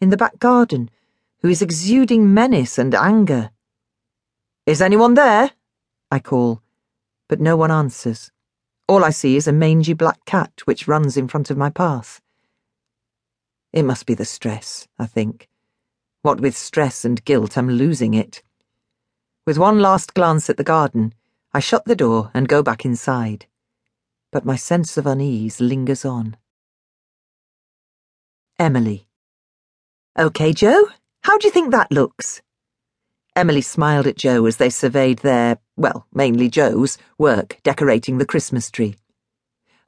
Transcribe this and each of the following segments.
in the back garden, who is exuding menace and anger. Is anyone there? I call, but no one answers. All I see is a mangy black cat which runs in front of my path. It must be the stress, I think. What with stress and guilt, I'm losing it. With one last glance at the garden, I shut the door and go back inside. But my sense of unease lingers on. Emily. OK, Joe, how do you think that looks? Emily smiled at Joe as they surveyed their, well, mainly Joe's, work decorating the Christmas tree.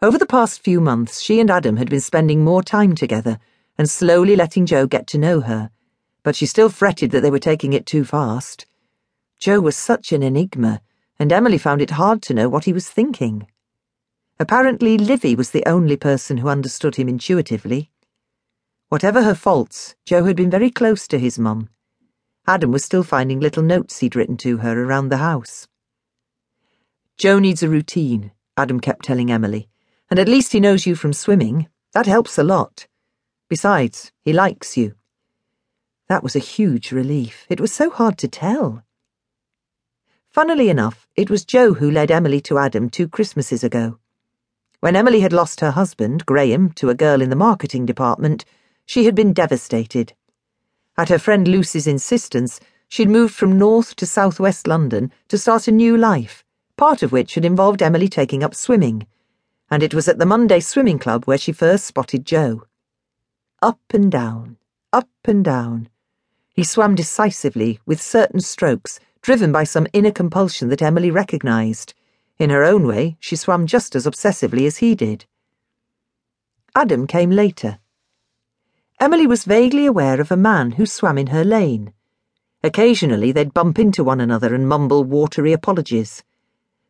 Over the past few months, she and Adam had been spending more time together and slowly letting Joe get to know her, but she still fretted that they were taking it too fast. Joe was such an enigma, and Emily found it hard to know what he was thinking. Apparently, Livvy was the only person who understood him intuitively. Whatever her faults, Joe had been very close to his mum Adam was still finding little notes he'd written to her around the house. Joe needs a routine, Adam kept telling Emily, and at least he knows you from swimming. That helps a lot. Besides, he likes you. That was a huge relief. It was so hard to tell. Funnily enough, it was Joe who led Emily to Adam two Christmases ago. When Emily had lost her husband, Graham, to a girl in the marketing department, she had been devastated. At her friend Lucy's insistence, she'd moved from north to southwest London to start a new life, part of which had involved Emily taking up swimming. And it was at the Monday Swimming Club where she first spotted Joe. Up and down, up and down. He swam decisively, with certain strokes, driven by some inner compulsion that Emily recognized. In her own way, she swam just as obsessively as he did. Adam came later. Emily was vaguely aware of a man who swam in her lane. Occasionally they'd bump into one another and mumble watery apologies.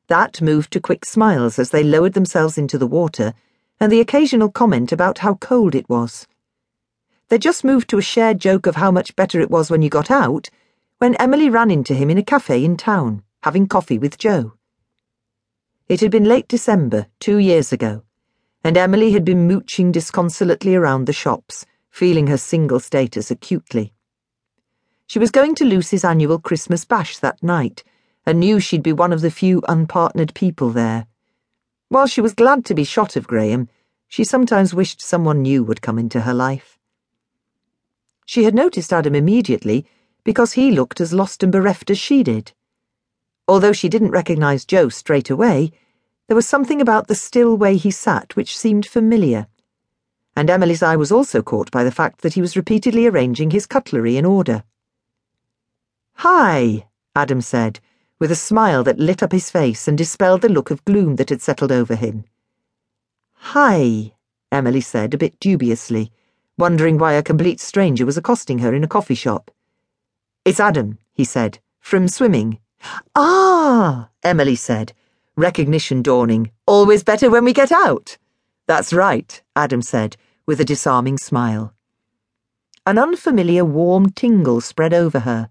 That moved to quick smiles as they lowered themselves into the water, and the occasional comment about how cold it was. They just moved to a shared joke of how much better it was when you got out, when Emily ran into him in a cafe in town, having coffee with Joe. It had been late December, two years ago, and Emily had been mooching disconsolately around the shops feeling her single status acutely. She was going to Lucy's annual Christmas bash that night and knew she'd be one of the few unpartnered people there. While she was glad to be shot of Graham, she sometimes wished someone new would come into her life. She had noticed Adam immediately because he looked as lost and bereft as she did. Although she didn't recognize Joe straight away, there was something about the still way he sat which seemed familiar and Emily's eye was also caught by the fact that he was repeatedly arranging his cutlery in order. Hi, Adam said, with a smile that lit up his face and dispelled the look of gloom that had settled over him. Hi, Emily said a bit dubiously, wondering why a complete stranger was accosting her in a coffee shop. It's Adam, he said, from swimming. Ah, Emily said, recognition dawning. Always better when we get out. That's right, Adam said with a disarming smile. An unfamiliar warm tingle spread over her.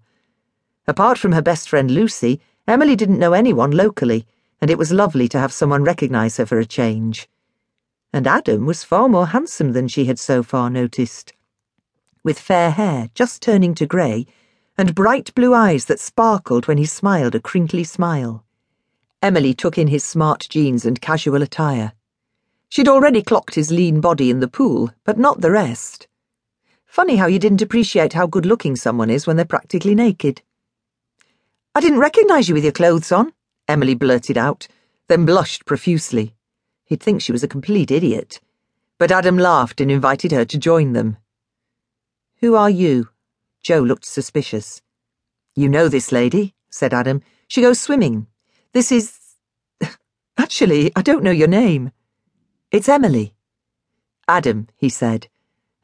Apart from her best friend Lucy, Emily didn't know anyone locally, and it was lovely to have someone recognize her for a change. And Adam was far more handsome than she had so far noticed. With fair hair just turning to grey, and bright blue eyes that sparkled when he smiled a crinkly smile. Emily took in his smart jeans and casual attire. She'd already clocked his lean body in the pool, but not the rest. Funny how you didn't appreciate how good looking someone is when they're practically naked. I didn't recognize you with your clothes on, Emily blurted out, then blushed profusely. He'd think she was a complete idiot. But Adam laughed and invited her to join them. Who are you? Joe looked suspicious. You know this lady, said Adam. She goes swimming. This is. Actually, I don't know your name. It's Emily. Adam, he said,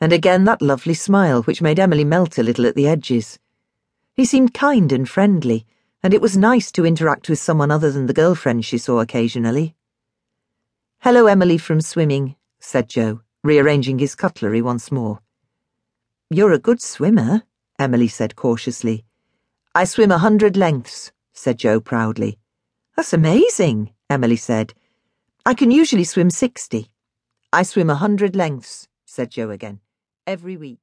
and again that lovely smile which made Emily melt a little at the edges. He seemed kind and friendly, and it was nice to interact with someone other than the girlfriend she saw occasionally. Hello, Emily from swimming, said Joe, rearranging his cutlery once more. You're a good swimmer, Emily said cautiously. I swim a hundred lengths, said Joe proudly. That's amazing, Emily said I can usually swim 60. I swim a hundred lengths, said Joe again, every week.